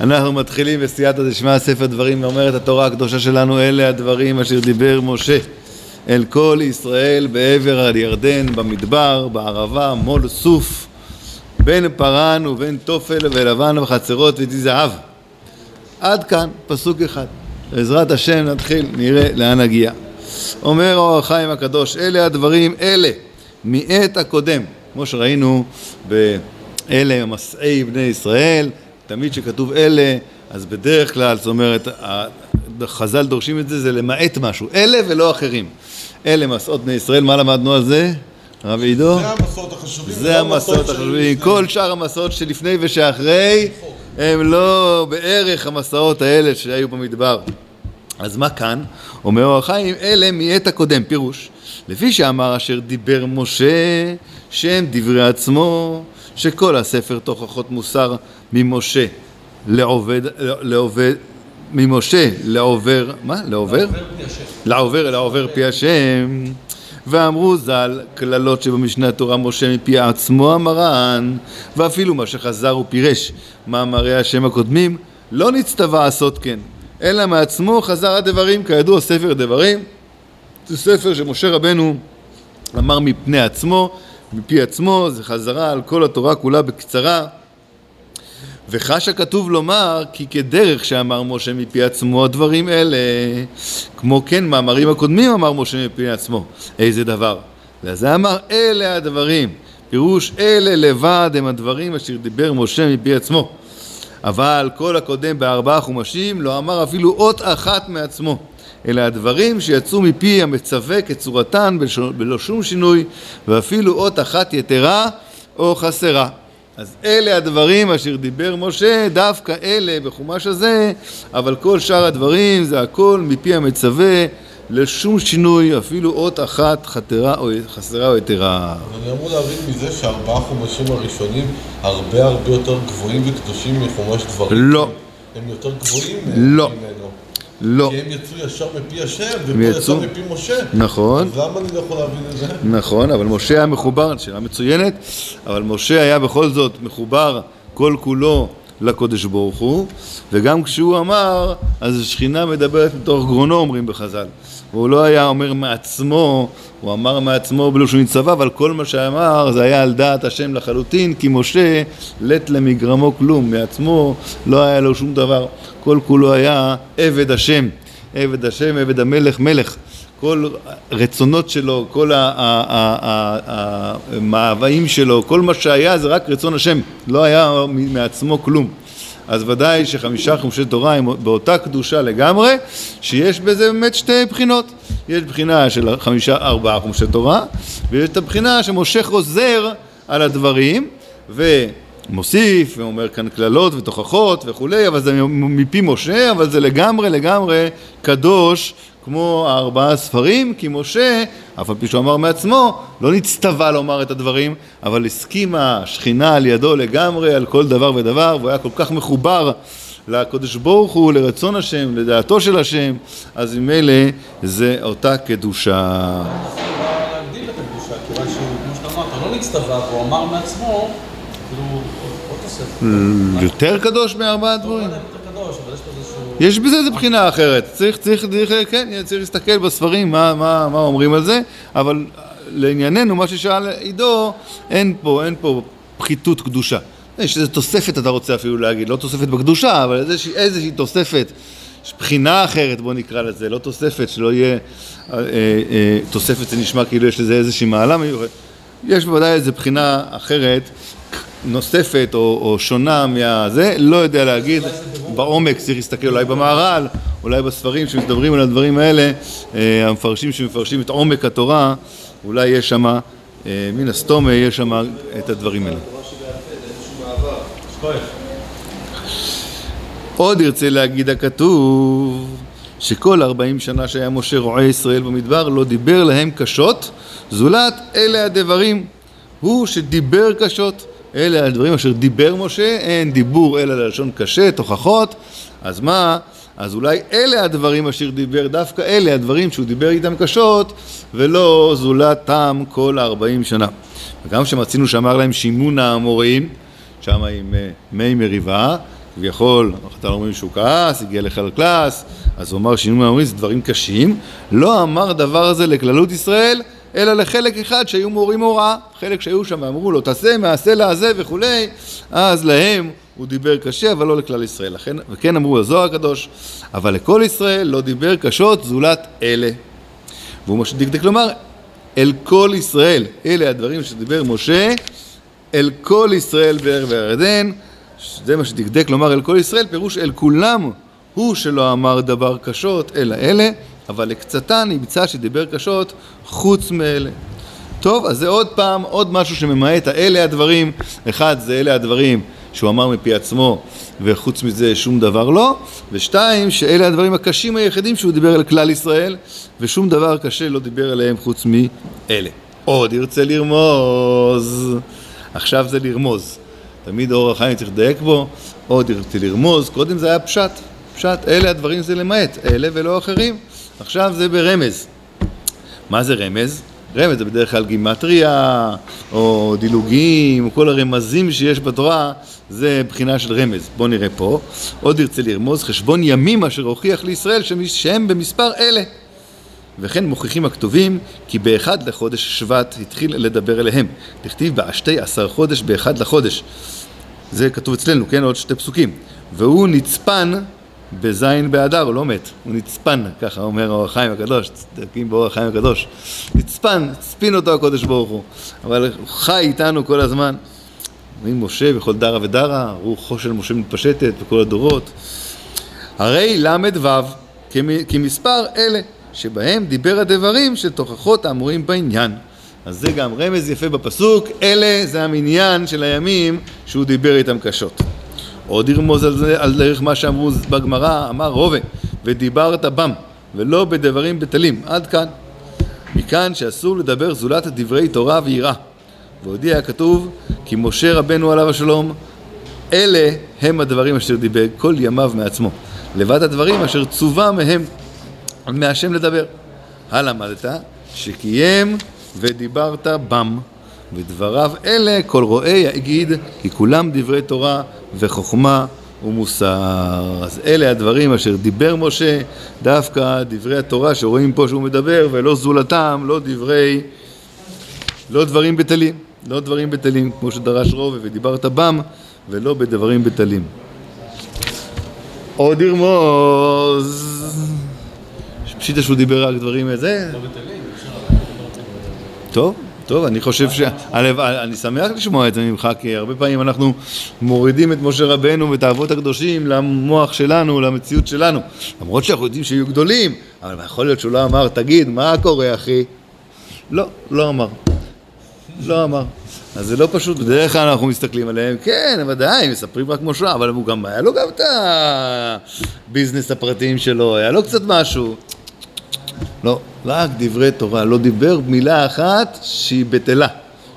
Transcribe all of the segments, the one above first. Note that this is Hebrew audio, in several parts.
אנחנו מתחילים בסייעתא דשמיא ספר דברים ואומרת התורה הקדושה שלנו אלה הדברים אשר דיבר משה אל כל ישראל בעבר הירדן במדבר בערבה מול סוף בין פרן ובין תופל ולבן וחצרות ותזהב עד כאן פסוק אחד. בעזרת השם נתחיל נראה לאן נגיע. אומר אור החיים הקדוש אלה הדברים אלה מעת הקודם. כמו שראינו באלה מסעי בני ישראל תמיד כשכתוב אלה, אז בדרך כלל, זאת אומרת, חז"ל דורשים את זה, זה למעט משהו. אלה ולא אחרים. אלה מסעות בני ישראל, מה למדנו על זה? הרב עידו? זה המסעות החשובים. זה המסעות החשובים. כל שאר המסעות שלפני ושאחרי הם לא בערך המסעות האלה שהיו במדבר. אז מה כאן? אומר אור החיים, אלה מעת הקודם, פירוש. לפי שאמר אשר דיבר משה, שהם דברי עצמו, שכל הספר תוכחות מוסר ממשה לעובד, לעובד, ממשה לעובר, מה? לעובר? לעובר, לעובר פי השם. ואמרו ז"ל, קללות שבמשנה תורה משה מפי עצמו המרן, ואפילו מה שחזר ופירש מאמרי השם הקודמים, לא נצטווה לעשות כן, אלא מעצמו חזר הדברים, כידוע ספר דברים, זה ספר שמשה רבנו אמר מפני עצמו, מפי עצמו, זה חזרה על כל התורה כולה בקצרה. וחש הכתוב לומר כי כדרך שאמר משה מפי עצמו הדברים אלה, כמו כן מאמרים הקודמים אמר משה מפי עצמו. איזה דבר? וזה אמר אלה הדברים. פירוש אלה לבד הם הדברים אשר דיבר משה מפי עצמו. אבל כל הקודם בארבעה חומשים לא אמר אפילו אות אחת מעצמו. אלא הדברים שיצאו מפי המצווה כצורתן בלא שום שינוי ואפילו אות אחת יתרה או חסרה. אז אלה הדברים אשר דיבר משה, דווקא אלה בחומש הזה, אבל כל שאר הדברים זה הכל מפי המצווה לשום שינוי, אפילו אות אחת חתרה או חסרה או יתרה. אני אמור להבין מזה שארבעה חומשים הראשונים הרבה הרבה יותר גבוהים וקדושים מחומש דברים. לא. הם יותר גבוהים לא. לא. כי הם יצאו ישר מפי השם, ופה יצאו- יצא מפי משה. נכון. אז למה אני לא יכול להבין את זה? נכון, אבל משה היה מחובר, שאלה מצוינת, אבל משה היה בכל זאת מחובר כל כולו לקודש ברוך הוא, וגם כשהוא אמר, אז השכינה מדברת מתוך גרונו, אומרים בחז"ל. והוא לא היה אומר מעצמו, הוא אמר מעצמו בלא שהוא נצבע, אבל כל מה שאמר זה היה על דעת השם לחלוטין, כי משה לט למגרמו כלום, מעצמו לא היה לו שום דבר, כל כולו היה עבד השם, עבד השם, עבד המלך, מלך. כל רצונות שלו, כל המאוויים שלו, כל מה שהיה זה רק רצון השם, לא היה מעצמו כלום. אז ודאי שחמישה חומשי תורה הם באותה קדושה לגמרי, שיש בזה באמת שתי בחינות. יש בחינה של חמישה, ארבעה חומשי תורה, ויש את הבחינה שמשה חוזר על הדברים, ומוסיף, ואומר כאן קללות ותוכחות וכולי, אבל זה מפי משה, אבל זה לגמרי לגמרי קדוש כמו הארבעה ספרים, כי משה, אף על פי שהוא אמר מעצמו, לא נצטווה לומר את הדברים, אבל הסכימה שכינה על ידו לגמרי על כל דבר ודבר, והוא היה כל כך מחובר לקדוש ברוך הוא, לרצון השם, לדעתו של השם, אז ממילא זה אותה קדושה. להגדיל את כיוון שהוא, כמו שאתה אמרת, לא נצטווה, והוא אמר מעצמו, כאילו. יותר קדוש מארבעה לא דברים? אבל יש בזה איזה בחינה אחרת, צריך, צריך, צריך, כן, צריך להסתכל בספרים מה, מה, מה אומרים על זה, אבל לענייננו, מה ששאל עידו, אין פה, אין פה פחיתות קדושה. יש איזו תוספת אתה רוצה אפילו להגיד, לא תוספת בקדושה, אבל איזושהי, איזושהי תוספת, יש בחינה אחרת בוא נקרא לזה, לא תוספת, שלא יהיה, אה, אה, אה, תוספת זה נשמע כאילו יש לזה איזושהי מעלה מיוחדת. יש בוודאי איזו בחינה אחרת, נוספת או, או שונה מהזה, לא יודע להגיד, בעומק צריך להסתכל אולי במהר"ל, אולי בספרים שמדברים על הדברים האלה, אה, המפרשים שמפרשים את עומק התורה, אולי יש שם, אה, מן הסתום יש שם את הדברים האלה. עוד ירצה להגיד הכתוב שכל ארבעים שנה שהיה משה רועה ישראל במדבר לא דיבר להם קשות זולת אלה הדברים הוא שדיבר קשות אלה הדברים אשר דיבר משה אין דיבור אלא ללשון קשה תוכחות. אז מה? אז אולי אלה הדברים אשר דיבר, דווקא אלה הדברים שהוא דיבר איתם קשות, ולא זולת טעם כל הארבעים שנה. וגם שמצינו שאמר להם שימון האמוראים, שם עם אה, מי מריבה, כביכול, אתה לא אומרים שהוא כעס, הגיע לחלל קלאס, אז הוא אמר שינוי מהאומרים זה דברים קשים, לא אמר דבר הזה לכללות ישראל, אלא לחלק אחד שהיו מורים הוראה, חלק שהיו שם ואמרו לו תעשה מעשה לעזה וכולי, אז להם הוא דיבר קשה, אבל לא לכלל ישראל. לכן, וכן אמרו הזוהר הקדוש, אבל לכל ישראל לא דיבר קשות זולת אלה. והוא משה דקדק לומר, אל כל ישראל, אלה הדברים שדיבר משה, אל כל ישראל בערב הירדן, זה מה שדקדק לומר אל כל ישראל, פירוש אל כולם הוא שלא אמר דבר קשות, אלא אלה, אבל לקצתן נמצא שדיבר קשות חוץ מאלה. טוב, אז זה עוד פעם, עוד משהו שממעט, האלה הדברים, אחד זה אלה הדברים שהוא אמר מפי עצמו וחוץ מזה שום דבר לא, ושתיים, שאלה הדברים הקשים היחידים שהוא דיבר על כלל ישראל ושום דבר קשה לא דיבר עליהם חוץ מאלה. עוד ירצה לרמוז, עכשיו זה לרמוז. תמיד אור החיים צריך לדייק בו, עוד ירצה לרמוז, קודם זה היה פשט, פשט, אלה הדברים זה למעט, אלה ולא אחרים, עכשיו זה ברמז. מה זה רמז? רמז זה בדרך כלל גימטריה, או דילוגים, או כל הרמזים שיש בתורה, זה בחינה של רמז. בואו נראה פה. עוד ירצה לרמוז חשבון ימים אשר הוכיח לישראל שהם במספר אלה. וכן מוכיחים הכתובים כי באחד לחודש שבט התחיל לדבר אליהם. תכתיב בעשתי עשר חודש באחד לחודש. זה כתוב אצלנו, כן? עוד שתי פסוקים. והוא נצפן בזין באדר, הוא לא מת, הוא נצפן, ככה אומר אור החיים הקדוש, צדקים באור החיים הקדוש. נצפן, צפין אותו הקודש ברוך הוא, אבל הוא חי איתנו כל הזמן. אומרים משה בכל דרה ודרה, רוחו של משה מתפשטת בכל הדורות. הרי ל"ו כמספר אלה, שבהם דיבר הדברים של תוכחות האמורים בעניין. אז זה גם רמז יפה בפסוק, אלה זה המניין של הימים שהוא דיבר איתם קשות. עוד ירמוז על זה, על דרך מה שאמרו בגמרא, אמר רובה, ודיברת בם, ולא בדברים בטלים. עד כאן. מכאן שאסור לדבר זולת דברי תורה ויראה. והודיע הכתוב, כי משה רבנו עליו השלום, אלה הם הדברים אשר דיבר כל ימיו מעצמו. לבד הדברים אשר צווה מהם, מהשם לדבר. הלמדת שקיים ודיברת בם. ודבריו אלה כל רואי יגיד כי כולם דברי תורה וחוכמה ומוסר. אז אלה הדברים אשר דיבר משה, דווקא דברי התורה שרואים פה שהוא מדבר ולא זולתם, לא דברי, לא דברים בטלים, לא דברים בטלים כמו שדרש רובה ודיברת בם ולא בדברים בטלים. עוד ירמוז, פשיטה שהוא דיבר רק דברים איזה? לא בטלים, טוב, טוב, אני חושב ש... אני שמח לשמוע את זה ממך, כי הרבה פעמים אנחנו מורידים את משה רבנו ואת האבות הקדושים למוח שלנו, למציאות שלנו. למרות שאנחנו יודעים שיהיו גדולים, אבל יכול להיות שהוא לא אמר, תגיד, מה קורה, אחי? לא, לא אמר. לא אמר. אז זה לא פשוט, בדרך כלל אנחנו מסתכלים עליהם, כן, ודאי, מספרים רק משה, אבל הוא גם, היה לו גם את הביזנס הפרטיים שלו, היה לו קצת משהו. לא, רק דברי תורה, לא דיבר מילה אחת שהיא בטלה.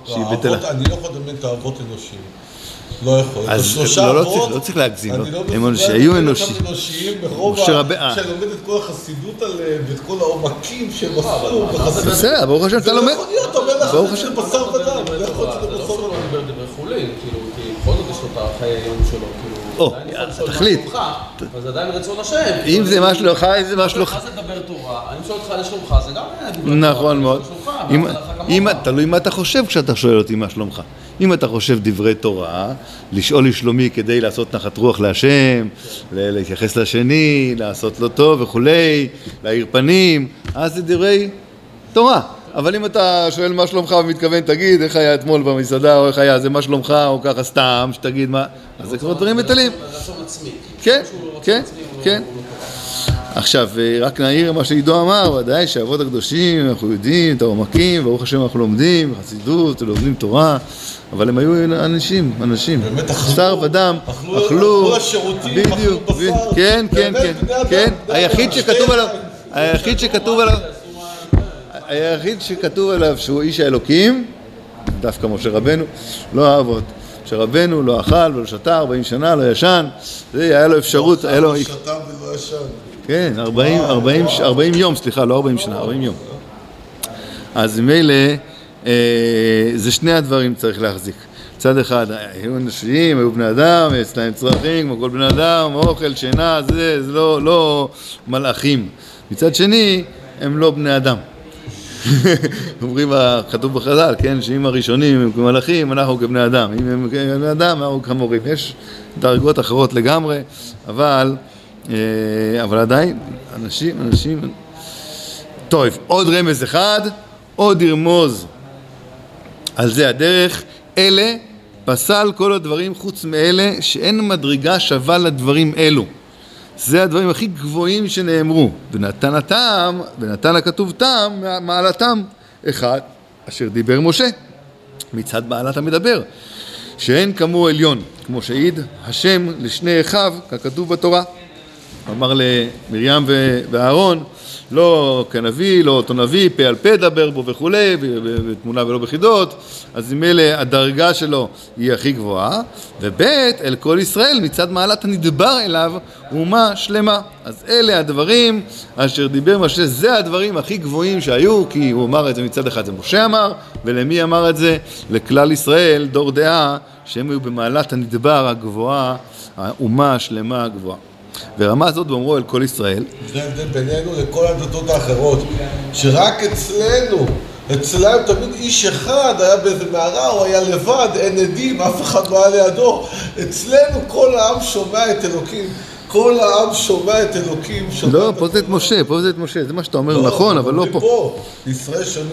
שהיא האבות- בטלה. אני לא יכול לדמיין את האבות אנושיים. לא יכול. אז לא, לא אבות, לא צריך להגזים, לא. לא הם אנושי- אותם אנושיים משה ה... רב- אה. כשאני לומד את כל החסידות עליהם ואת כל העומקים שהם עשו בחסידות. בסדר, ברוך השם, זה אתה לא לומד. יכול להיות, אומר לך, ברוך זה בשר ודם. דברי לא יכול להיות זה לא בשר לא ודם. דיבר דברי חולין, כאילו, כי בכל זאת יש לו את החיי היום שלו, כאילו, או, תחליט. אבל זה עדיין רצון השם. אם כאילו, זה מה שלומך, אם זה מה שלומך. מה זה לדבר? אני שואל אותך לשלומך, זה גם. נכון מאוד. אם-. תלוי מה אתה חושב כשאתה שואל אותי מה שלומך. אם אתה חושב דברי תורה, לשאול לשלומי כדי לעשות נחת רוח להשם, להתייחס לשני, לעשות לו טוב וכולי, להאיר פנים, אז זה דברי תורה. אבל אם אתה שואל מה שלומך ומתכוון, תגיד איך היה אתמול במסעדה, או איך היה זה מה שלומך, או ככה סתם, שתגיד מה, אז זה כבר דברים רצון עצמי. כן, רצון כן, לא- כן. לא. עכשיו, אה, רק נעיר מה שעידו אמר, ודאי שהאבות הקדושים, אנחנו יודעים את העומקים, ברוך השם אנחנו לומדים, חסידות, לומדים תורה, אבל הם היו אנשים, אנשים. באמת אכלו, בשר ודם, אכלו- אכלו, הלכו לשירותים, אכלו בדיוק, בשר. בדיוק, כן, כן, כן, כן, היחיד שכתוב עליו. היחיד שכתוב עליו, היחיד שכתוב עליו שהוא איש האלוקים, דווקא משה רבנו, לא האבות. משה רבנו לא אכל ולא שתה 40 שנה, לא ישן, זה היה לו אפשרות, היה לו... לא שתה ולא ישן. כן, 40, 40, 40 יום, סליחה, לא 40 שנה, 40 יום. אז ממילא, אה, זה שני הדברים צריך להחזיק. מצד אחד היו אנשים, היו בני אדם, יש להם צרכים כמו כל בני אדם, אוכל, שינה, זה, זה לא, לא מלאכים. מצד שני, הם לא בני אדם. אומרים, כתוב בחז"ל, כן, שאם הראשונים הם כמלאכים, אנחנו כבני אדם. אם הם כבני אדם, אנחנו כמורים. יש דרגות אחרות לגמרי, אבל, אבל עדיין, אנשים, אנשים... טוב, עוד רמז אחד, עוד ירמוז על זה הדרך. אלה פסל כל הדברים חוץ מאלה שאין מדרגה שווה לדברים אלו. זה הדברים הכי גבוהים שנאמרו. ונתן הטעם, ונתן הכתוב טעם, מעלתם אחד, אשר דיבר משה, מצד בעלת המדבר, שאין כמוהו עליון, כמו שהעיד השם לשני אחיו, ככתוב בתורה. אמר למרים ואהרון, לא כנביא, לא אותו נביא, פה על פה דבר בו וכולי, בתמונה ולא בחידות, אז ממילא הדרגה שלו היא הכי גבוהה, וב' אל כל ישראל מצד מעלת הנדבר אליו אומה שלמה. אז אלה הדברים אשר דיבר משה, זה הדברים הכי גבוהים שהיו, כי הוא אמר את זה מצד אחד, זה משה אמר, ולמי אמר את זה? לכלל ישראל, דור דעה, שהם היו במעלת הנדבר הגבוהה, האומה השלמה הגבוהה. ורמה זאת באומרו אל כל ישראל. זה ההבדל בינינו לכל הדתות האחרות, שרק אצלנו, אצלם תמיד איש אחד היה באיזה מערה, הוא היה לבד, אין עדים, אף אחד לא היה לידו. אצלנו כל העם שומע את אלוקים. כל העם שומע את אלוקים. לא, פה זה את משה, פה זה את משה, זה מה שאתה אומר, לא, נכון, אבל לא פה. ישראל שנו,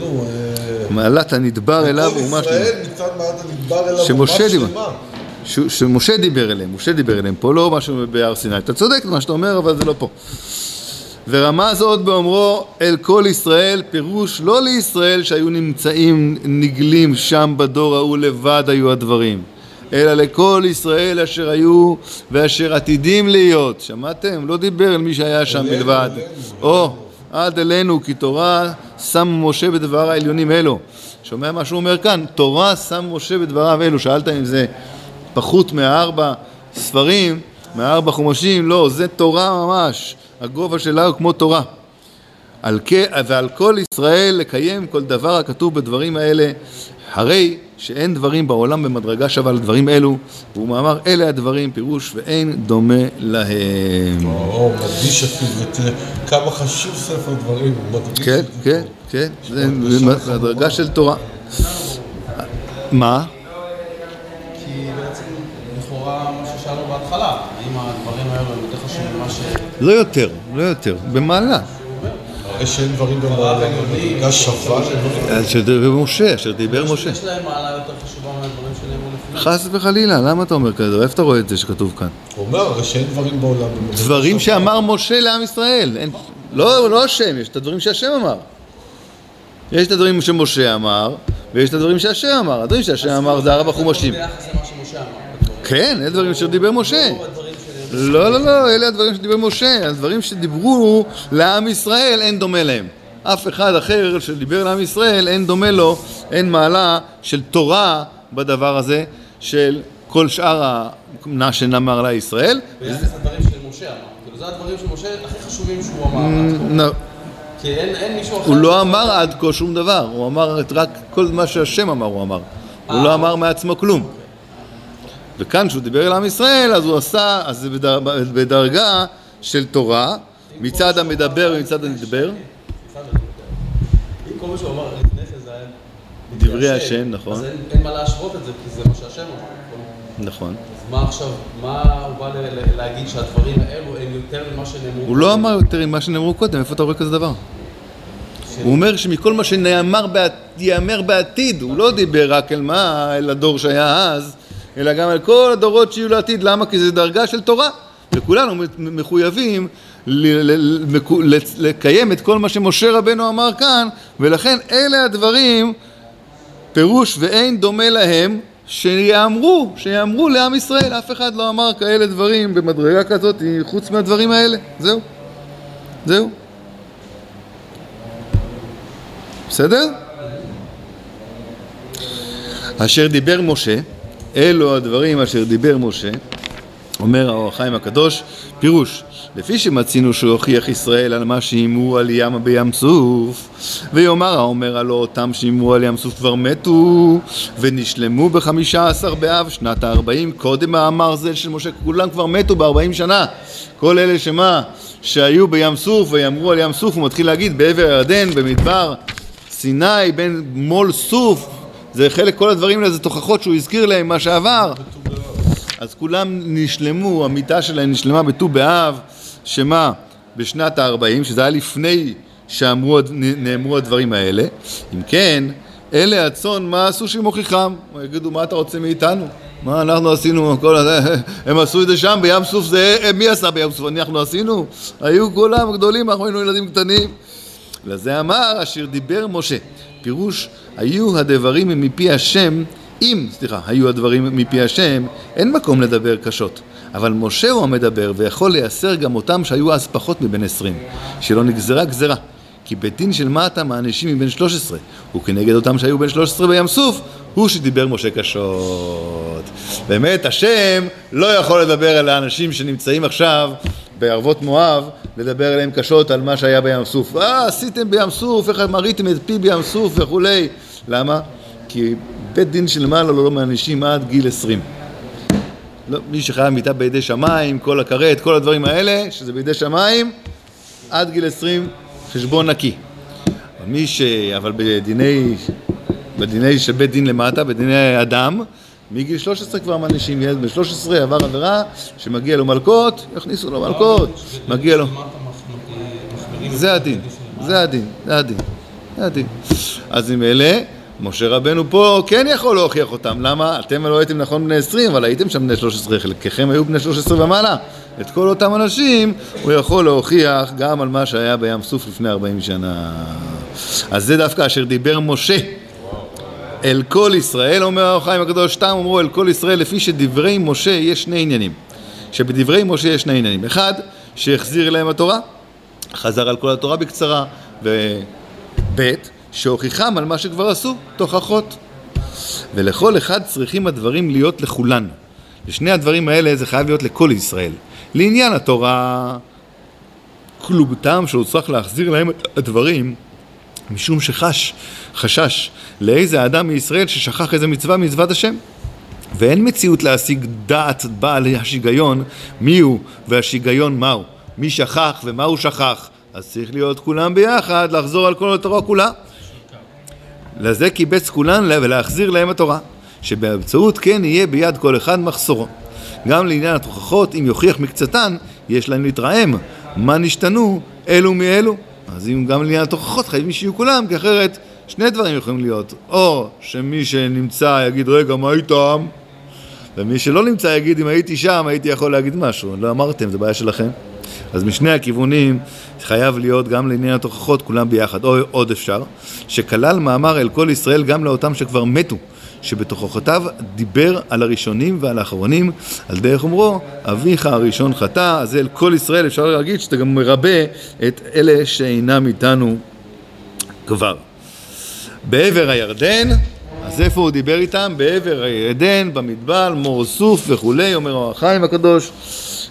נו... אה, מעלת הנדבר אליו אומה שלמה. כל ישראל מצד מעלת הנדבר אליו אומה שלמה. שמשה דיבר אליהם, משה דיבר אליהם, פה לא משהו בהר סיני. אתה צודק במה שאתה אומר, אבל זה לא פה. ורמז עוד באומרו אל כל ישראל, פירוש לא לישראל שהיו נמצאים נגלים שם בדור ההוא לבד היו הדברים, אלא לכל ישראל אשר היו ואשר עתידים להיות. שמעתם? לא דיבר על מי שהיה שם בלבד. או, עד אלינו כי תורה שם משה בדבר העליונים אלו. שומע מה שהוא אומר כאן? תורה שם משה בדבריו אלו. שאלת אם זה פחות מארבע ספרים, מארבע חומשים, לא, זה תורה ממש, הגובה שלה הוא כמו תורה. על כ... ועל כל ישראל לקיים כל דבר הכתוב בדברים האלה, הרי שאין דברים בעולם במדרגה שווה לדברים אלו, והוא מאמר אלה הדברים, פירוש ואין דומה להם. או, מדגיש אפילו כמה חשוב ספר דברים, הוא מדגיש כן, כן, כן, זה מדרגה של תורה. מה? בהתחלה, האם הדברים האלו הם יותר חשובים ממה ש... לא יותר, לא יותר, במעלה. הרי שאין דברים במעלה, שווה אשר דיבר משה, אשר דיבר משה. יש להם מעלה יותר חשובה מהדברים שנאמרו לפני. חס וחלילה, למה אתה אומר כזה? איפה אתה רואה את זה שכתוב כאן? הוא אומר, הרי שאין דברים בעולם. דברים שאמר משה לעם ישראל. לא, לא השם, יש את הדברים שהשם אמר. יש את הדברים שמשה אמר, ויש את הדברים שהשם אמר. הדברים שהשם אמר זה ארבע חומשים. כן, אלה דברים אשר דיבר משה. לא, לא, לא, אלה הדברים שדיבר משה, הדברים שדיברו לעם ישראל אין דומה להם. אף אחד אחר שדיבר לעם ישראל אין דומה לו, אין מעלה של תורה בדבר הזה של כל שאר מה שנאמר לישראל. ביחס לדברים של משה אמר, כאילו זה הדברים של משה הכי חשובים שהוא אמר. כי אין מישהו אחר... הוא לא אמר עד כה שום דבר, הוא אמר רק כל מה שהשם אמר הוא אמר. הוא לא אמר מעצמו כלום. וכאן כשהוא דיבר אל עם ישראל, אז הוא עשה, אז זה בדר, בדרגה של תורה, מצד המדבר ומצד הנדבר. דברי השם, נכון. אז אין מה להשוות את זה, כי זה מה שהשם אמר. נכון. אז מה עכשיו, מה הוא בא להגיד שהדברים האלו הם יותר ממה שנאמרו? הוא לא אמר יותר ממה שנאמרו קודם, איפה אתה רואה כזה דבר? הוא אומר שמכל מה שנאמר בעתיד, הוא לא דיבר רק אל מה, אל הדור שהיה אז, אלא גם על כל הדורות שיהיו לעתיד. למה? כי זו דרגה של תורה, וכולנו מחויבים לקיים את כל מה שמשה רבנו אמר כאן, ולכן אלה הדברים, פירוש ואין דומה להם, שיאמרו, שיאמרו לעם ישראל, אף אחד לא אמר כאלה דברים במדרגה כזאת חוץ מהדברים האלה, זהו, זהו. בסדר? אשר דיבר משה אלו הדברים אשר דיבר משה, אומר האור החיים הקדוש, פירוש, לפי שמצינו שהוכיח ישראל על מה שאיימו על ים בים סוף, ויאמר האומר הלא אותם שאיימו על ים סוף כבר מתו, ונשלמו בחמישה עשר באב שנת הארבעים, קודם מאמר זה של משה, כולם כבר מתו בארבעים שנה, כל אלה שמה, שהיו בים סוף ויאמרו על ים סוף, הוא מתחיל להגיד בעבר הירדן, במדבר סיני, בין מול סוף, זה חלק, כל הדברים האלה זה תוכחות שהוא הזכיר להם מה שעבר. אז כולם נשלמו, המיטה שלהם נשלמה בט"ו באב, שמה? בשנת ה-40, שזה היה לפני שאמרו, נאמרו הדברים האלה. אם כן, אלה הצאן, מה עשו שמוכיחם? יגידו, מה אתה רוצה מאיתנו? מה אנחנו עשינו? כל הזה, הם עשו את זה שם בים סוף, זה מי עשה בים סוף? אנחנו עשינו? היו כולם גדולים, אנחנו היינו ילדים קטנים. לזה אמר אשר דיבר משה. פירוש, היו הדברים מפי השם אם, סליחה, היו הדברים מפי השם, אין מקום לדבר קשות. אבל משה הוא המדבר, ויכול לייסר גם אותם שהיו אז פחות מבן עשרים, שלא נגזרה גזרה. כי בית דין של מטה מענישים מבן שלוש עשרה, וכנגד אותם שהיו בן שלוש עשרה בים סוף, הוא שדיבר משה קשות. באמת, השם לא יכול לדבר על האנשים שנמצאים עכשיו בערבות מואב, לדבר אליהם קשות על מה שהיה בים סוף. אה, עשיתם בים סוף, איך מריתם את פי בים סוף וכולי. למה? כי בית דין של מעלה לא מענישים עד גיל עשרים. לא, מי שחייב מיטה בידי שמיים, כל הכרת, כל הדברים האלה, שזה בידי שמיים, עד גיל עשרים חשבון נקי. אבל מי ש... אבל בדיני, בדיני של בית דין למטה, בדיני אדם, מגיל 13 כבר מענישים ילד בן 13 עבר עבירה שמגיע לו מלקות, יכניסו לו מלקות, מגיע לו... זה הדין, זה הדין, זה הדין, זה הדין. אז עם אלה משה רבנו פה כן יכול להוכיח אותם, למה? אתם לא הייתם נכון בני 20, אבל הייתם שם בני 13, חלקכם היו בני 13 ומעלה. את כל אותם אנשים הוא יכול להוכיח גם על מה שהיה בים סוף לפני 40 שנה. אז זה דווקא אשר דיבר משה אל כל ישראל, אומר האור החיים הקדוש, סתם אמרו אל כל ישראל, לפי שדברי משה יש שני עניינים. שבדברי משה יש שני עניינים. אחד, שהחזיר להם התורה, חזר על כל התורה בקצרה, וב' שהוכיחם על מה שכבר עשו, תוכחות. ולכל אחד צריכים הדברים להיות לכולן. לשני הדברים האלה זה חייב להיות לכל ישראל. לעניין התורה, כלום טעם שהוא צריך להחזיר להם הדברים משום שחש, חשש לאיזה אדם מישראל ששכח איזה מצווה ממצוות השם. ואין מציאות להשיג דעת בעל השיגיון מיהו והשיגיון מהו. מי שכח ומה הוא שכח. אז צריך להיות כולם ביחד, לחזור על כל התורה כולה. לזה קיבץ כולן ולהחזיר להם התורה, שבאמצעות כן יהיה ביד כל אחד מחסורו. גם לעניין התוכחות, אם יוכיח מקצתן, יש להם להתרעם. מה נשתנו אלו מאלו? אז אם גם לעניין התוכחות חייבים שיהיו כולם, כי אחרת שני דברים יכולים להיות. או שמי שנמצא יגיד, רגע, מה איתם? ומי שלא נמצא יגיד, אם הייתי שם, הייתי יכול להגיד משהו. לא אמרתם, זה בעיה שלכם. אז משני הכיוונים חייב להיות גם לעניין התוכחות כולם ביחד, או עוד אפשר, שכלל מאמר אל כל ישראל גם לאותם שכבר מתו, שבתוכחותיו דיבר על הראשונים ועל האחרונים, על דרך אומרו, אביך הראשון חטא, אז אל כל ישראל אפשר להגיד שאתה גם מרבה את אלה שאינם איתנו כבר. בעבר הירדן, אז איפה הוא דיבר איתם? בעבר הירדן, במדבר, מור סוף וכולי, אומר אור החיים הקדוש.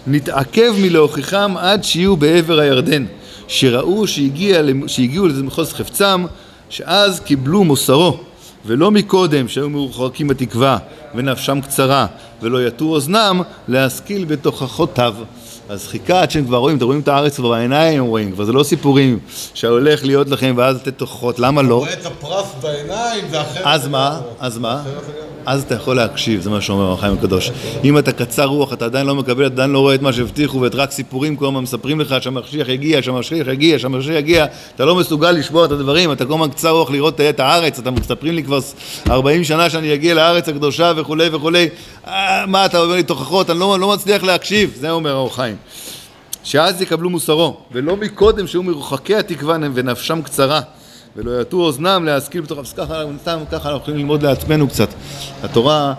נתעכב מלהוכיחם עד שיהיו בעבר הירדן, שראו שהגיע, שהגיעו לזה מחוז חפצם, שאז קיבלו מוסרו, ולא מקודם שהיו מרוחקים בתקווה ונפשם קצרה, ולא יטו אוזנם להשכיל בתוכחותיו. אז חיכה עד שהם כבר רואים, אתם רואים את הארץ כבר בעיניים, הם רואים, כבר זה לא סיפורים שהולך להיות לכם ואז לתת תוכחות, למה לא? רואה את הפרס בעיניים, זה אחרת. אז מה? אז מה? אז אתה יכול להקשיב, זה מה שאומר החיים הקדוש. אם אתה קצר רוח, אתה עדיין לא מקבל, אתה עדיין לא רואה את מה שהבטיחו ואת רק סיפורים כל הזמן מספרים לך שהמשיח יגיע, שהמשיח יגיע, שהמשיח יגיע, אתה לא מסוגל לשמוע את הדברים, אתה כל הזמן קצר רוח לראות את הארץ, אתה מספרים לי כבר 40 שנה שאני אגיע לארץ הקדושה וכולי וכולי, אה, מה אתה אומר לי תוכחות, אני לא, לא מצליח להקשיב, זה אומר האור חיים. שאז יקבלו מוסרו, ולא מקודם שהיו מרוחקי התקווה ונפשם קצרה. ולא יטו אוזנם להשכיל בתוך... אז ככה, סתם ככה אנחנו יכולים ללמוד לעצמנו קצת. התורה,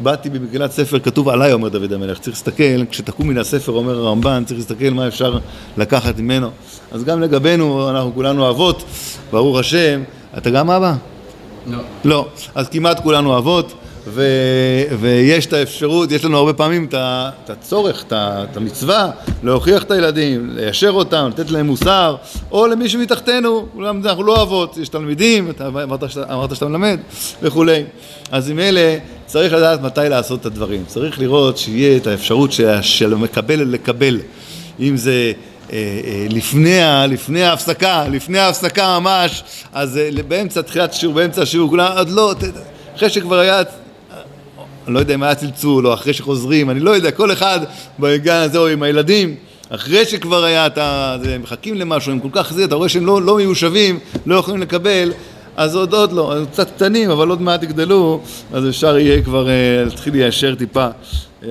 באתי במגילת ספר, כתוב עליי, אומר דוד המלך. צריך להסתכל, כשתקום מן הספר, אומר הרמב"ן, צריך להסתכל מה אפשר לקחת ממנו. אז גם לגבינו, אנחנו כולנו אבות, ברוך השם. אתה גם אבא? לא. לא. אז כמעט כולנו אבות. ו, ויש את האפשרות, יש לנו הרבה פעמים את הצורך, את המצווה, להוכיח את הילדים, ליישר אותם, לתת להם מוסר, או למישהו מתחתנו, אולם אנחנו לא אבות, יש תלמידים, אתה אמרת שאתה, אמרת שאתה מלמד, וכולי. אז עם אלה צריך לדעת מתי לעשות את הדברים, צריך לראות שיהיה את האפשרות של- של המקבל לקבל, אם זה... אה, אה, לפני, לפני ההפסקה, לפני ההפסקה ממש, אז אה, באמצע תחילת השיעור, באמצע השיעור, כולם, עוד לא, אחרי שכבר היה, אני לא יודע אם היה צלצול או אחרי שחוזרים, אני לא יודע, כל אחד בעניין הזה או עם הילדים, אחרי שכבר היה, אתה, זה, מחכים למשהו, הם כל כך זה, אתה רואה שהם לא, לא מיושבים, לא יכולים לקבל, אז עוד עוד לא, הם קצת קטנים, אבל עוד מעט יגדלו, אז אפשר יהיה כבר אה, להתחיל ליישר טיפה אה,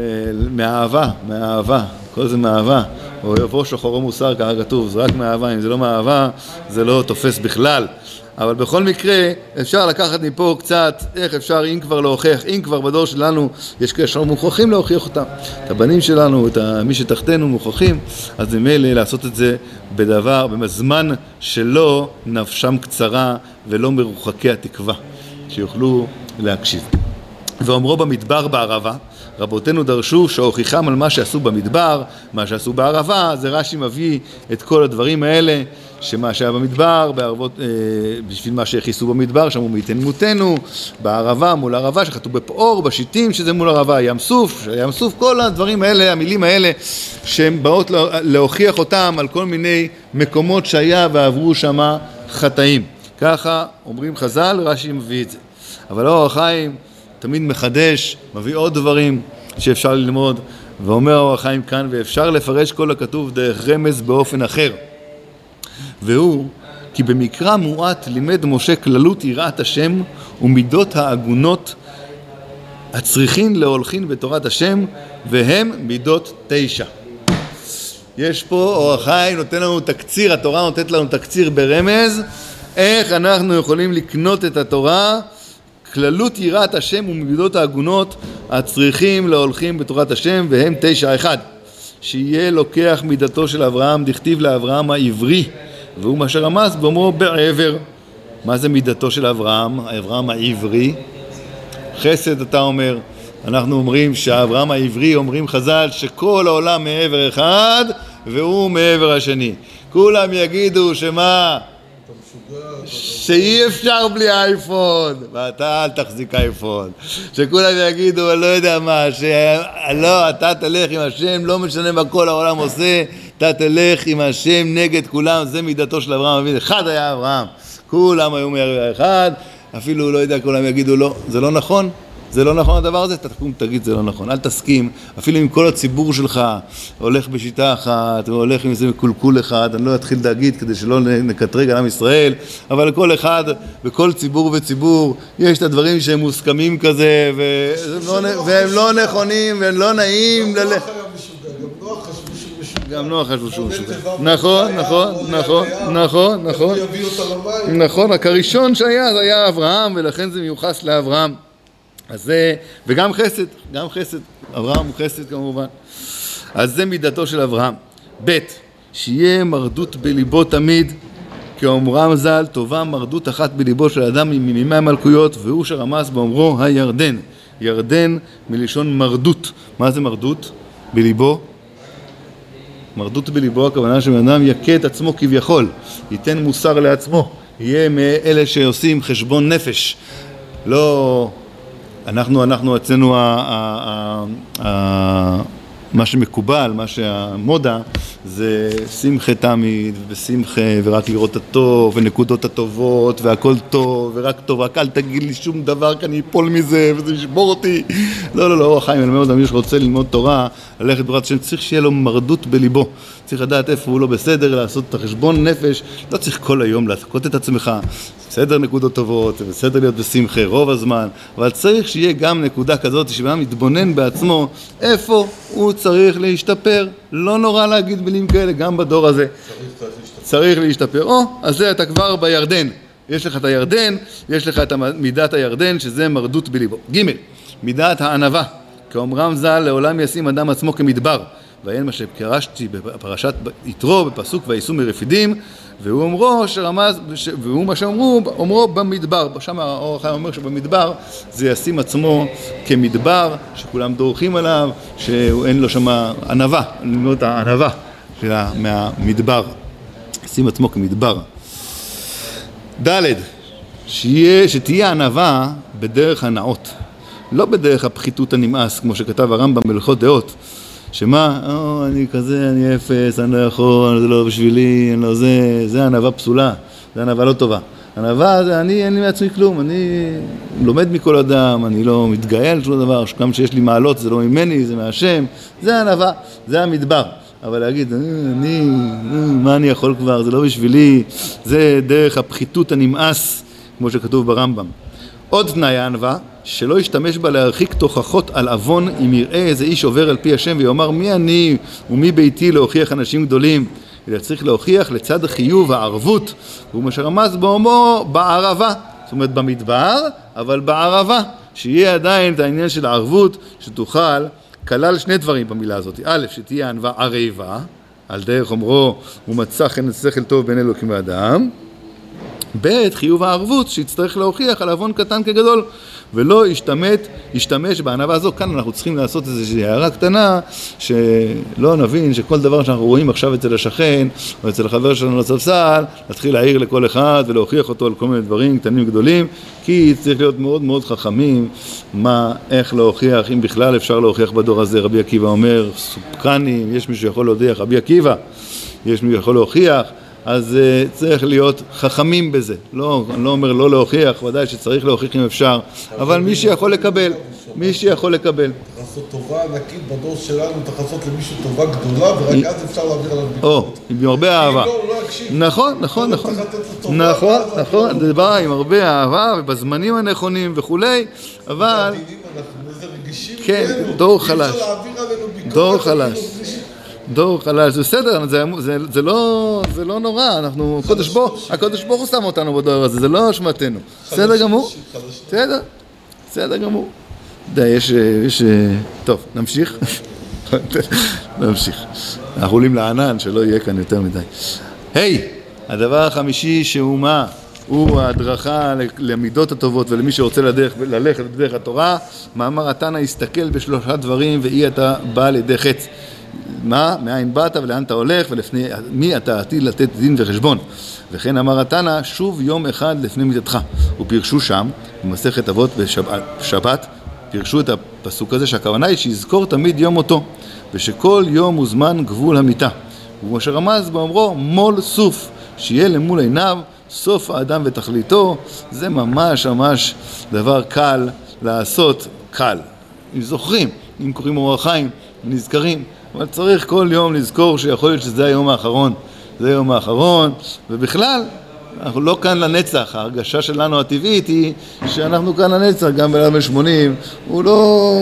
מהאהבה, מהאהבה, כל זה מאהבה. או יבוא שחורו מוסר, ככה כתוב, זה רק מאהבה, אם זה לא מאהבה, זה לא תופס בכלל. אבל בכל מקרה, אפשר לקחת מפה קצת, איך אפשר, אם כבר להוכיח, אם כבר בדור שלנו יש כאלה שאנחנו מוכרחים להוכיח אותם. את הבנים שלנו, את מי שתחתנו מוכרחים, אז ממילא לעשות את זה בדבר, בזמן שלא נפשם קצרה ולא מרוחקי התקווה, שיוכלו להקשיב. ואומרו במדבר בערבה, רבותינו דרשו שהוכיחם על מה שעשו במדבר, מה שעשו בערבה, זה רש"י מביא את כל הדברים האלה, שמה שהיה במדבר, בערבות, אה, בשביל מה שהכיסו במדבר, שאמרו מי ייתן מותנו, בערבה מול ערבה, שחטאו בפאור, בשיטים, שזה מול ערבה, ים סוף, ים סוף, כל הדברים האלה, המילים האלה, שהן באות לה- להוכיח אותם על כל מיני מקומות שהיה ועברו שמה חטאים. ככה אומרים חז"ל, רש"י מביא את זה. אבל אור החיים תמיד מחדש, מביא עוד דברים שאפשר ללמוד, ואומר אור החיים כאן, ואפשר לפרש כל הכתוב דרך רמז באופן אחר. והוא, כי במקרא מועט לימד משה כללות יראת השם ומידות ההגונות הצריכין להולכין בתורת השם, והם מידות תשע. יש פה, אור החיים נותן לנו תקציר, התורה נותנת לנו תקציר ברמז, איך אנחנו יכולים לקנות את התורה, כללות יראת השם ומידות ההגונות הצריכים להולכים בתורת השם, והם תשע אחד. שיהיה לוקח מידתו של אברהם, דכתיב לאברהם העברי, והוא מה שרמז באומרו בעבר. מה זה מידתו של אברהם, אברהם העברי? חסד אתה אומר, אנחנו אומרים שאברהם העברי, אומרים חז"ל שכל העולם מעבר אחד והוא מעבר השני. כולם יגידו שמה? שאי אפשר בלי אייפון, ואתה אל תחזיק אייפון. שכולם יגידו, אני לא יודע מה, שלא, אתה תלך עם השם, לא משנה מה כל העולם עושה, אתה תלך עם השם נגד כולם, זה מידתו של אברהם אבינו. אחד היה אברהם, כולם היו מעבר אחד, אפילו, לא יודע, כולם יגידו, לא, זה לא נכון, זה לא נכון הדבר הזה, אתה תקום תגיד זה לא נכון, אל תסכים, אפילו אם כל הציבור שלך הולך בשיטה אחת והולך עם איזה מקולקול אחד, אני לא אתחיל להגיד כדי שלא נקטרג על עם ישראל, אבל כל אחד וכל ציבור וציבור יש את הדברים שהם מוסכמים כזה והם לא, והם לא נכונים והם לא נעים גם. נוח היה משוגע, גם נוח חשבו שהוא משוגע. נכון, נכון, נכון, נכון, נכון. נכון, רק הראשון שהיה זה היה אברהם, ולכן זה מיוחס לאברהם. אז זה, וגם חסד, גם חסד, אברהם הוא חסד כמובן. אז זה מידתו של אברהם. ב', שיהיה מרדות בליבו תמיד, כאומרם ז"ל, טובה מרדות אחת בליבו של אדם ממימי המלכויות, והוא שרמז באומרו הירדן. ירדן מלשון מרדות. מה זה מרדות? בליבו? מרדות בליבו הכוונה שבן אדם יכה את עצמו כביכול, ייתן מוסר לעצמו, יהיה מאלה שעושים חשבון נפש. לא... אנחנו, אנחנו אצלנו, ה, ה, ה, מה שמקובל, מה שהמודה, זה שמחה תמיד, ושמחה, ורק לראות את הטוב, ונקודות הטובות, והכל טוב, ורק טוב, רק אל תגיד לי שום דבר, כי אני אפול מזה, וזה ישבור אותי. לא, לא, לא, החיים מלמד אותם, מי שרוצה ללמוד תורה, ללכת בתורת השם, צריך שיהיה לו מרדות בליבו. צריך לדעת איפה הוא לא בסדר, לעשות את החשבון נפש, לא צריך כל היום להכות את עצמך. בסדר נקודות טובות, בסדר להיות בשמחה רוב הזמן, אבל צריך שיהיה גם נקודה כזאת שבן אדם מתבונן בעצמו איפה הוא צריך להשתפר. לא נורא להגיד מילים כאלה גם בדור הזה. צריך להשתפר. או, אז זה אתה כבר בירדן. יש לך את הירדן, יש לך את מידת הירדן, שזה מרדות בליבו. ג' מידת הענווה. כאומרם ז"ל, לעולם ישים אדם עצמו כמדבר, ואין מה שפירשתי בפרשת יתרו בפסוק וייסעו מרפידים והוא אומרו שרמז, והוא מה שאומרו, אומרו במדבר, שם האור החיים אומר שבמדבר זה ישים עצמו כמדבר, שכולם דורכים עליו, שאין לו שם ענווה, ללמוד את הענווה מהמדבר, ישים עצמו כמדבר. ד' שיה, שתהיה ענווה בדרך הנאות, לא בדרך הפחיתות הנמאס, כמו שכתב הרמב"ם בהלכות דעות, שמה, או, אני כזה, אני אפס, אני לא יכול, זה לא בשבילי, אני לא זה, זה ענווה פסולה, זה ענווה לא טובה. ענווה זה אני, אין לי מעצמי כלום, אני לומד מכל אדם, אני לא מתגאה על שום דבר, גם שיש לי מעלות זה לא ממני, זה מהשם, זה ענווה, זה המדבר. אבל להגיד, אני, אני, מה אני יכול כבר, זה לא בשבילי, זה דרך הפחיתות הנמאס, כמו שכתוב ברמב"ם. עוד תנאי הענווה, שלא ישתמש בה להרחיק תוכחות על עוון אם יראה איזה איש עובר על פי השם ויאמר מי אני ומי ביתי להוכיח אנשים גדולים? אלא צריך להוכיח לצד החיוב הערבות והוא מה שרמז באומו בערבה. זאת אומרת במדבר אבל בערבה. שיהיה עדיין את העניין של הערבות שתוכל כלל שני דברים במילה הזאת. א' שתהיה ענווה ערבה על דרך אומרו ומצא חן שכל טוב בין אלוקים ואדם ב' חיוב הערבות שיצטרך להוכיח על עוון קטן כגדול ולא ישתמט, ישתמש בענווה הזו. כאן אנחנו צריכים לעשות איזושהי הערה קטנה, שלא נבין שכל דבר שאנחנו רואים עכשיו אצל השכן, או אצל החבר שלנו לספסל, נתחיל להעיר לכל אחד ולהוכיח אותו על כל מיני דברים קטנים וגדולים, כי צריך להיות מאוד מאוד חכמים מה, איך להוכיח, אם בכלל אפשר להוכיח בדור הזה. רבי עקיבא אומר, סופקני, יש מישהו שיכול להודיח, רבי עקיבא, יש מישהו שיכול להוכיח. אז uh, צריך להיות חכמים בזה. לא, אני לא אומר לא להוכיח, ודאי שצריך להוכיח אם אפשר, אבל מי שיכול לקבל, מי שיכול לקבל. לעשות טובה ענקית בדור שלנו, צריך לעשות למישהו טובה גדולה, ורק אז אפשר להעביר עליו ביקורת. או, עם הרבה אהבה. לא, לא. נכון, נכון, נכון. טובה, נכון, ואז נכון, זה בא עם הרבה אהבה ובזמנים הנכונים וכולי, אבל... כן. דור חלש. דור חלש. דור חלש, זה בסדר, זה, זה, זה, לא, זה לא נורא, אנחנו, הקודש ברוך, הקודש ברוך הוא שם אותנו בדור הזה, זה לא אשמתנו. בסדר גמור? בסדר, בסדר גמור. די, יש, יש... טוב, נמשיך? נמשיך. אנחנו עולים לענן, שלא יהיה כאן יותר מדי. היי, הדבר החמישי שהוא מה? הוא ההדרכה למידות הטובות ולמי שרוצה לדרך, ללכת בדרך התורה. מאמר התנא הסתכל בשלושה דברים ואי אתה בא לידי חץ. מה, מאין באת ולאן אתה הולך ולפני מי אתה עתיד לתת דין וחשבון. וכן אמר התנא, שוב יום אחד לפני מיתתך. ופירשו שם, במסכת אבות בשבת, פירשו את הפסוק הזה שהכוונה היא שיזכור תמיד יום מותו, ושכל יום הוא זמן גבול המיתה. וכמו שרמז באומרו, מול סוף, שיהיה למול עיניו סוף האדם ותכליתו, זה ממש ממש דבר קל לעשות, קל. אם זוכרים, אם קוראים אור החיים, נזכרים, אבל צריך כל יום לזכור שיכול להיות שזה היום האחרון. זה היום האחרון, ובכלל, אנחנו לא כאן לנצח, ההרגשה שלנו הטבעית היא שאנחנו כאן לנצח, גם בן אדם 80, הוא לא,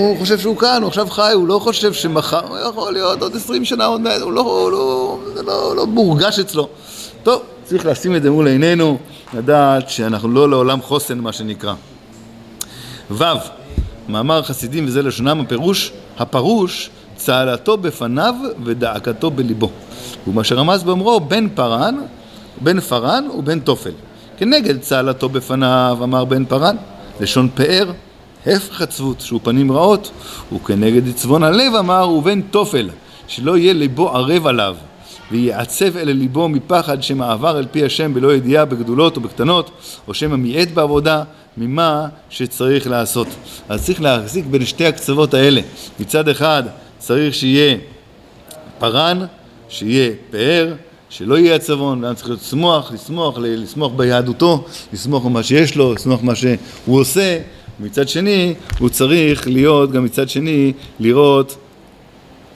הוא חושב שהוא כאן, הוא עכשיו חי, הוא לא חושב שמחר, הוא יכול להיות עוד 20 שנה עוד מעט, הוא לא, הוא לא, זה לא, לא מורגש אצלו. טוב, צריך לשים את זה מול עינינו, לדעת שאנחנו לא לעולם חוסן, מה שנקרא. ו', מאמר חסידים וזה לשונם הפירוש, הפרוש צהלתו בפניו ודאקתו בליבו. ומה שרמז באומרו בן פרן, בן פרן ובן תופל. כנגד צהלתו בפניו אמר בן פרן, לשון פאר, הפך עצבות, שהוא פנים רעות, וכנגד עצבון הלב אמר ובן תופל, שלא יהיה ליבו ערב עליו, ויעצב אל ליבו מפחד שמא עבר אל פי השם בלא ידיעה בגדולות או בקטנות, או שמא מיעט בעבודה, ממה שצריך לעשות. אז צריך להחזיק בין שתי הקצוות האלה. מצד אחד צריך שיהיה פרן, שיהיה פאר, שלא יהיה עצבון, ואדם צריך לשמוח, לשמוח, לשמוח ביהדותו, לשמוח במה שיש לו, לשמוח במה שהוא עושה. מצד שני, הוא צריך להיות, גם מצד שני, לראות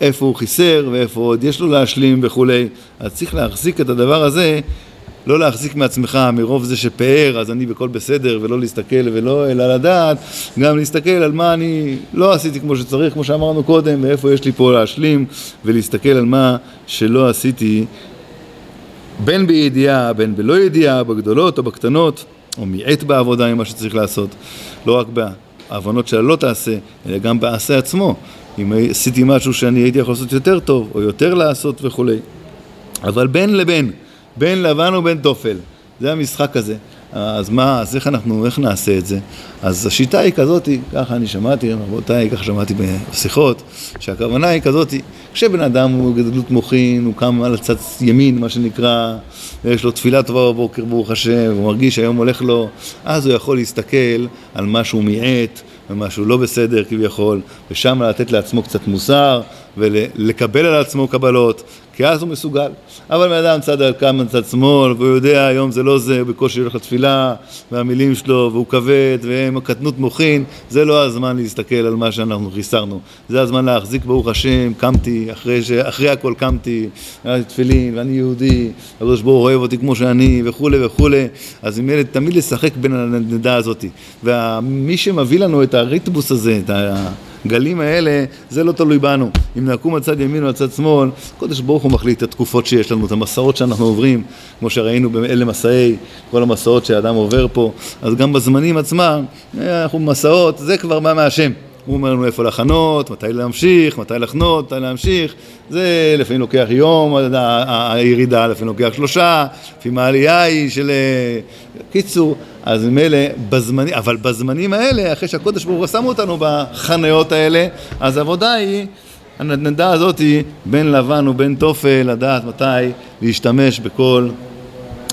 איפה הוא חיסר ואיפה עוד יש לו להשלים וכולי. אז צריך להחזיק את הדבר הזה, לא להחזיק מעצמך מרוב זה שפאר, אז אני בכל בסדר, ולא להסתכל ולא אלא לדעת, גם להסתכל על מה אני לא עשיתי כמו שצריך, כמו שאמרנו קודם, ואיפה יש לי פה להשלים, ולהסתכל על מה שלא עשיתי, בין בידיעה, בין בלא ידיעה, בגדולות או בקטנות, או מיעט בעבודה עם מה שצריך לעשות, לא רק העוונות של הלא תעשה, אלא גם בעשה עצמו. אם עשיתי משהו שאני הייתי יכול לעשות יותר טוב, או יותר לעשות וכולי. אבל בין לבין, בין לבן ובין תופל, זה המשחק הזה. אז מה, אז איך אנחנו, איך נעשה את זה? אז השיטה היא כזאת, ככה אני שמעתי, רבותיי, ככה שמעתי בשיחות, שהכוונה היא כזאת, כשבן אדם הוא גדלות מוחין, הוא קם על הצד ימין, מה שנקרא, ויש לו תפילה טובה בבוקר, ברוך השם, הוא מרגיש שהיום הולך לו, אז הוא יכול להסתכל על מה שהוא מיעט, ומשהו לא בסדר כביכול, ושם לתת לעצמו קצת מוסר, ולקבל על עצמו קבלות, כי אז הוא מסוגל. אבל בן אדם צד קם צד שמאל, והוא יודע היום זה לא זה, הוא בקושי הולך לתפילה, והמילים שלו, והוא כבד, והם קטנות מוחין, זה לא הזמן להסתכל על מה שאנחנו חיסרנו. זה הזמן להחזיק ברוך השם, קמתי, אחרי, ש... אחרי הכל קמתי, היה תפילין, ואני יהודי, הקדוש ברוך הוא אוהב אותי כמו שאני, וכולי וכולי. אז ילד תמיד לשחק בין הנדע הזאת. ומי שמביא לנו את הריטבוס הזה, את ה... הגלים האלה, זה לא תלוי בנו. אם נקום על צד ימין או על צד שמאל, קודש ברוך הוא מחליט את התקופות שיש לנו, את המסעות שאנחנו עוברים, כמו שראינו באלה מסעי, כל המסעות שהאדם עובר פה, אז גם בזמנים עצמם, אה, אנחנו במסעות, זה כבר בא מהשם. הוא אומר לנו איפה לחנות, מתי להמשיך, מתי לחנות, מתי להמשיך. זה לפעמים לוקח יום, הירידה לפעמים לוקח שלושה, לפעמים העלייה היא של... קיצור, אז ממילא, בזמנים, אבל בזמנים האלה, אחרי שהקודש ברוך הוא שם אותנו בחניות האלה, אז העבודה היא, הנדנדה הזאת היא בין לבן ובין תופל, לדעת מתי להשתמש בכל,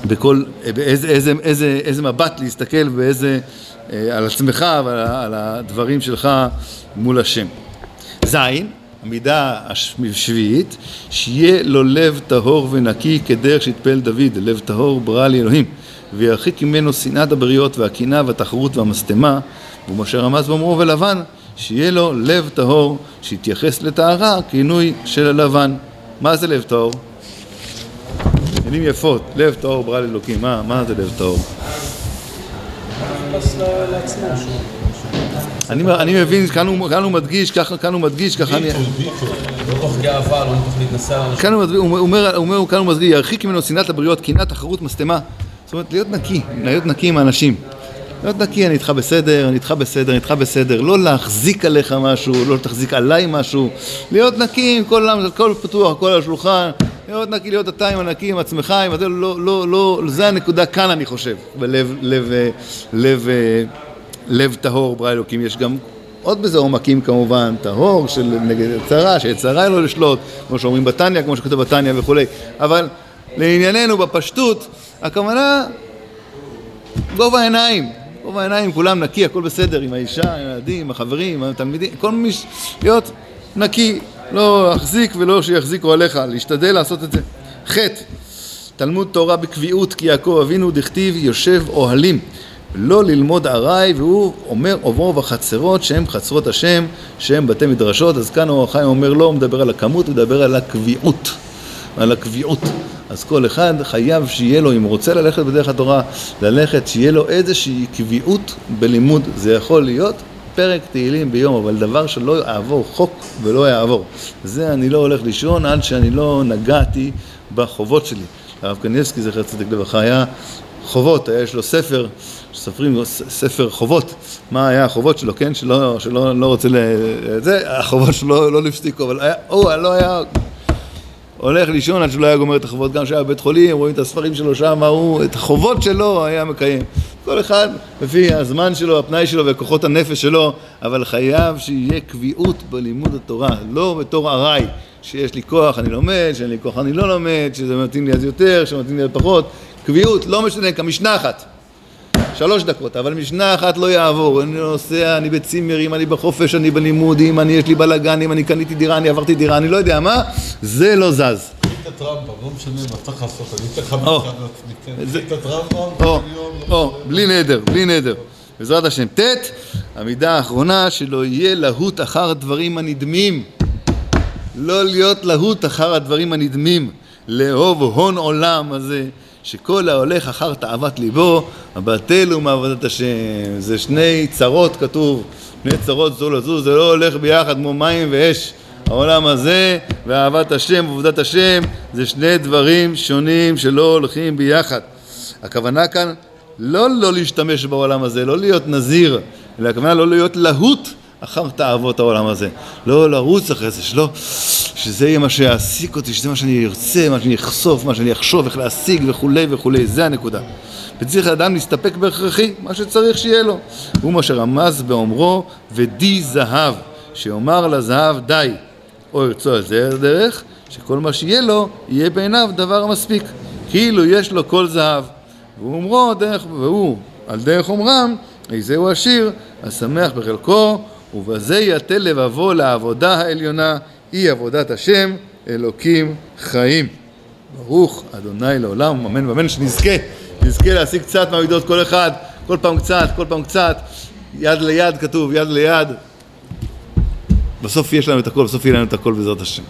בכל, באיזה איזה, איזה, איזה מבט להסתכל ואיזה, אה, על עצמך ועל הדברים שלך מול השם. זין, המידה השביעית, שיהיה לו לב טהור ונקי כדרך שהתפלל דוד, לב טהור ברא לי אלוהים. וירחיק ממנו שנאת הבריות והקנאה והתחרות והמשטמה, והוא מה שרמז באומרו ולבן, שיהיה לו לב טהור, שיתייחס לטהרה כעינוי של הלבן. מה זה לב טהור? מילים יפות, לב טהור ברא לאלוקים, מה, מה זה לב טהור? אני, אני מבין, כאן הוא, כאן הוא מדגיש, ככה, כאן הוא מדגיש, ככה אני... לא לא מתוך להתנסה על כאן הוא אומר, כאן הוא מדגיש, ירחיק ממנו שנאת הבריות, קנאה, תחרות, משטמה. זאת אומרת, להיות נקי, להיות נקי עם האנשים. להיות נקי, אני איתך בסדר, אני איתך בסדר, אני איתך בסדר. לא להחזיק עליך משהו, לא תחזיק עליי משהו. להיות נקי עם כל העולם, הכל פתוח, הכל על השולחן. להיות נקי, להיות אתה עם הנקי, עם עצמך, עם הזה, לא, לא, לא, זה הנקודה כאן אני חושב, בלב, לב, לב, לב טהור ברא אלוקים. יש גם עוד בזה עומקים כמובן, טהור של נגד צרה, שיצרה לו לשלוט, כמו שאומרים בתניא, כמו שכתוב בתניא וכולי. אבל לענייננו, בפשטות, הכוונה גובה העיניים, גובה העיניים, כולם נקי, הכל בסדר, עם האישה, עם הילדים, עם החברים, עם התלמידים, כל מי ש... להיות נקי, לא להחזיק ולא שיחזיקו עליך, להשתדל לעשות את זה. ח' תלמוד תורה בקביעות כי יעקב אבינו דכתיב יושב אוהלים לא ללמוד ארעי והוא אומר עוברו בחצרות שהם חצרות השם שהם בתי מדרשות אז כאן אור החיים אומר לא, הוא מדבר על הכמות, הוא מדבר על הקביעות על הקביעות אז כל אחד חייב שיהיה לו, אם הוא רוצה ללכת בדרך התורה, ללכת, שיהיה לו איזושהי קביעות בלימוד. זה יכול להיות פרק תהילים ביום, אבל דבר שלא יעבור חוק ולא יעבור. זה אני לא הולך לישון עד שאני לא נגעתי בחובות שלי. הרב קניבסקי, זכר צדיק לברכה, היה חובות, יש לו ספר, ספרים, ספר חובות, מה היה החובות שלו, כן, שלא, שלא לא רוצה ל... זה, החובות שלו לא הפסיקו, אבל היה, הוא לא היה הולך לישון עד שלא היה גומר את החובות, גם כשהיה בבית חולים, רואים את הספרים שלו שם, הוא את החובות שלו היה מקיים. כל אחד לפי הזמן שלו, הפנאי שלו וכוחות הנפש שלו, אבל חייב שיהיה קביעות בלימוד התורה, לא בתור ארעי, שיש לי כוח אני לומד, שאין לי כוח אני לא לומד, שזה מתאים לי אז יותר, שמתאים לי אז פחות, קביעות, לא משנה, כמשנה אחת. שלוש דקות, אבל משנה אחת לא יעבור, אני נוסע, אני בצימרים, אני בחופש, אני בלימודים, אני יש לי בלאגנים, אני קניתי דירה, אני עברתי דירה, אני לא יודע מה, זה לא זז. את הרמב"ם, לא משנה מה צריך לעשות, אני אתן לך מבחן לעצמי? את הרמב"ם, או, בלי נדר, בלי נדר. בעזרת השם. ט', המידה האחרונה, שלא יהיה להוט אחר הדברים הנדמים. לא להיות להוט אחר הדברים הנדמים. לאהוב הון עולם הזה. שכל ההולך אחר תאוות ליבו, הבטל הוא מעבודת השם. זה שני צרות כתוב, שני צרות זו לזו, זה לא הולך ביחד כמו מים ואש. העולם הזה ואהבת השם ועבודת השם זה שני דברים שונים שלא הולכים ביחד. הכוונה כאן לא לא להשתמש בעולם הזה, לא להיות נזיר, אלא הכוונה לא להיות להוט אחר תאוות העולם הזה. לא לרוץ אחרי זה, שלא, שזה יהיה מה שיעסיק אותי, שזה מה שאני ארצה, מה שאני אחשוף, מה שאני אחשוב, איך להשיג וכולי וכולי, זה הנקודה. וצריך האדם להסתפק בהכרחי, מה שצריך שיהיה לו. הוא מה שרמז באומרו, ודי זהב, שיאמר לזהב די, או ירצו על זה הדרך, שכל מה שיהיה לו, יהיה בעיניו דבר המספיק. כאילו יש לו כל זהב. והוא אומרו, דרך, והוא, על דרך אומרם, איזהו עשיר, השמח בחלקו, ובזה יטה לבבו לעבודה העליונה, היא עבודת השם, אלוקים חיים. ברוך אדוני לעולם, אמן ואמן, שנזכה, נזכה להשיג קצת מהמידות, כל אחד, כל פעם קצת, כל פעם קצת, יד ליד כתוב, יד ליד. בסוף יש לנו את הכל, בסוף יהיה לנו את הכל בעזרת השם.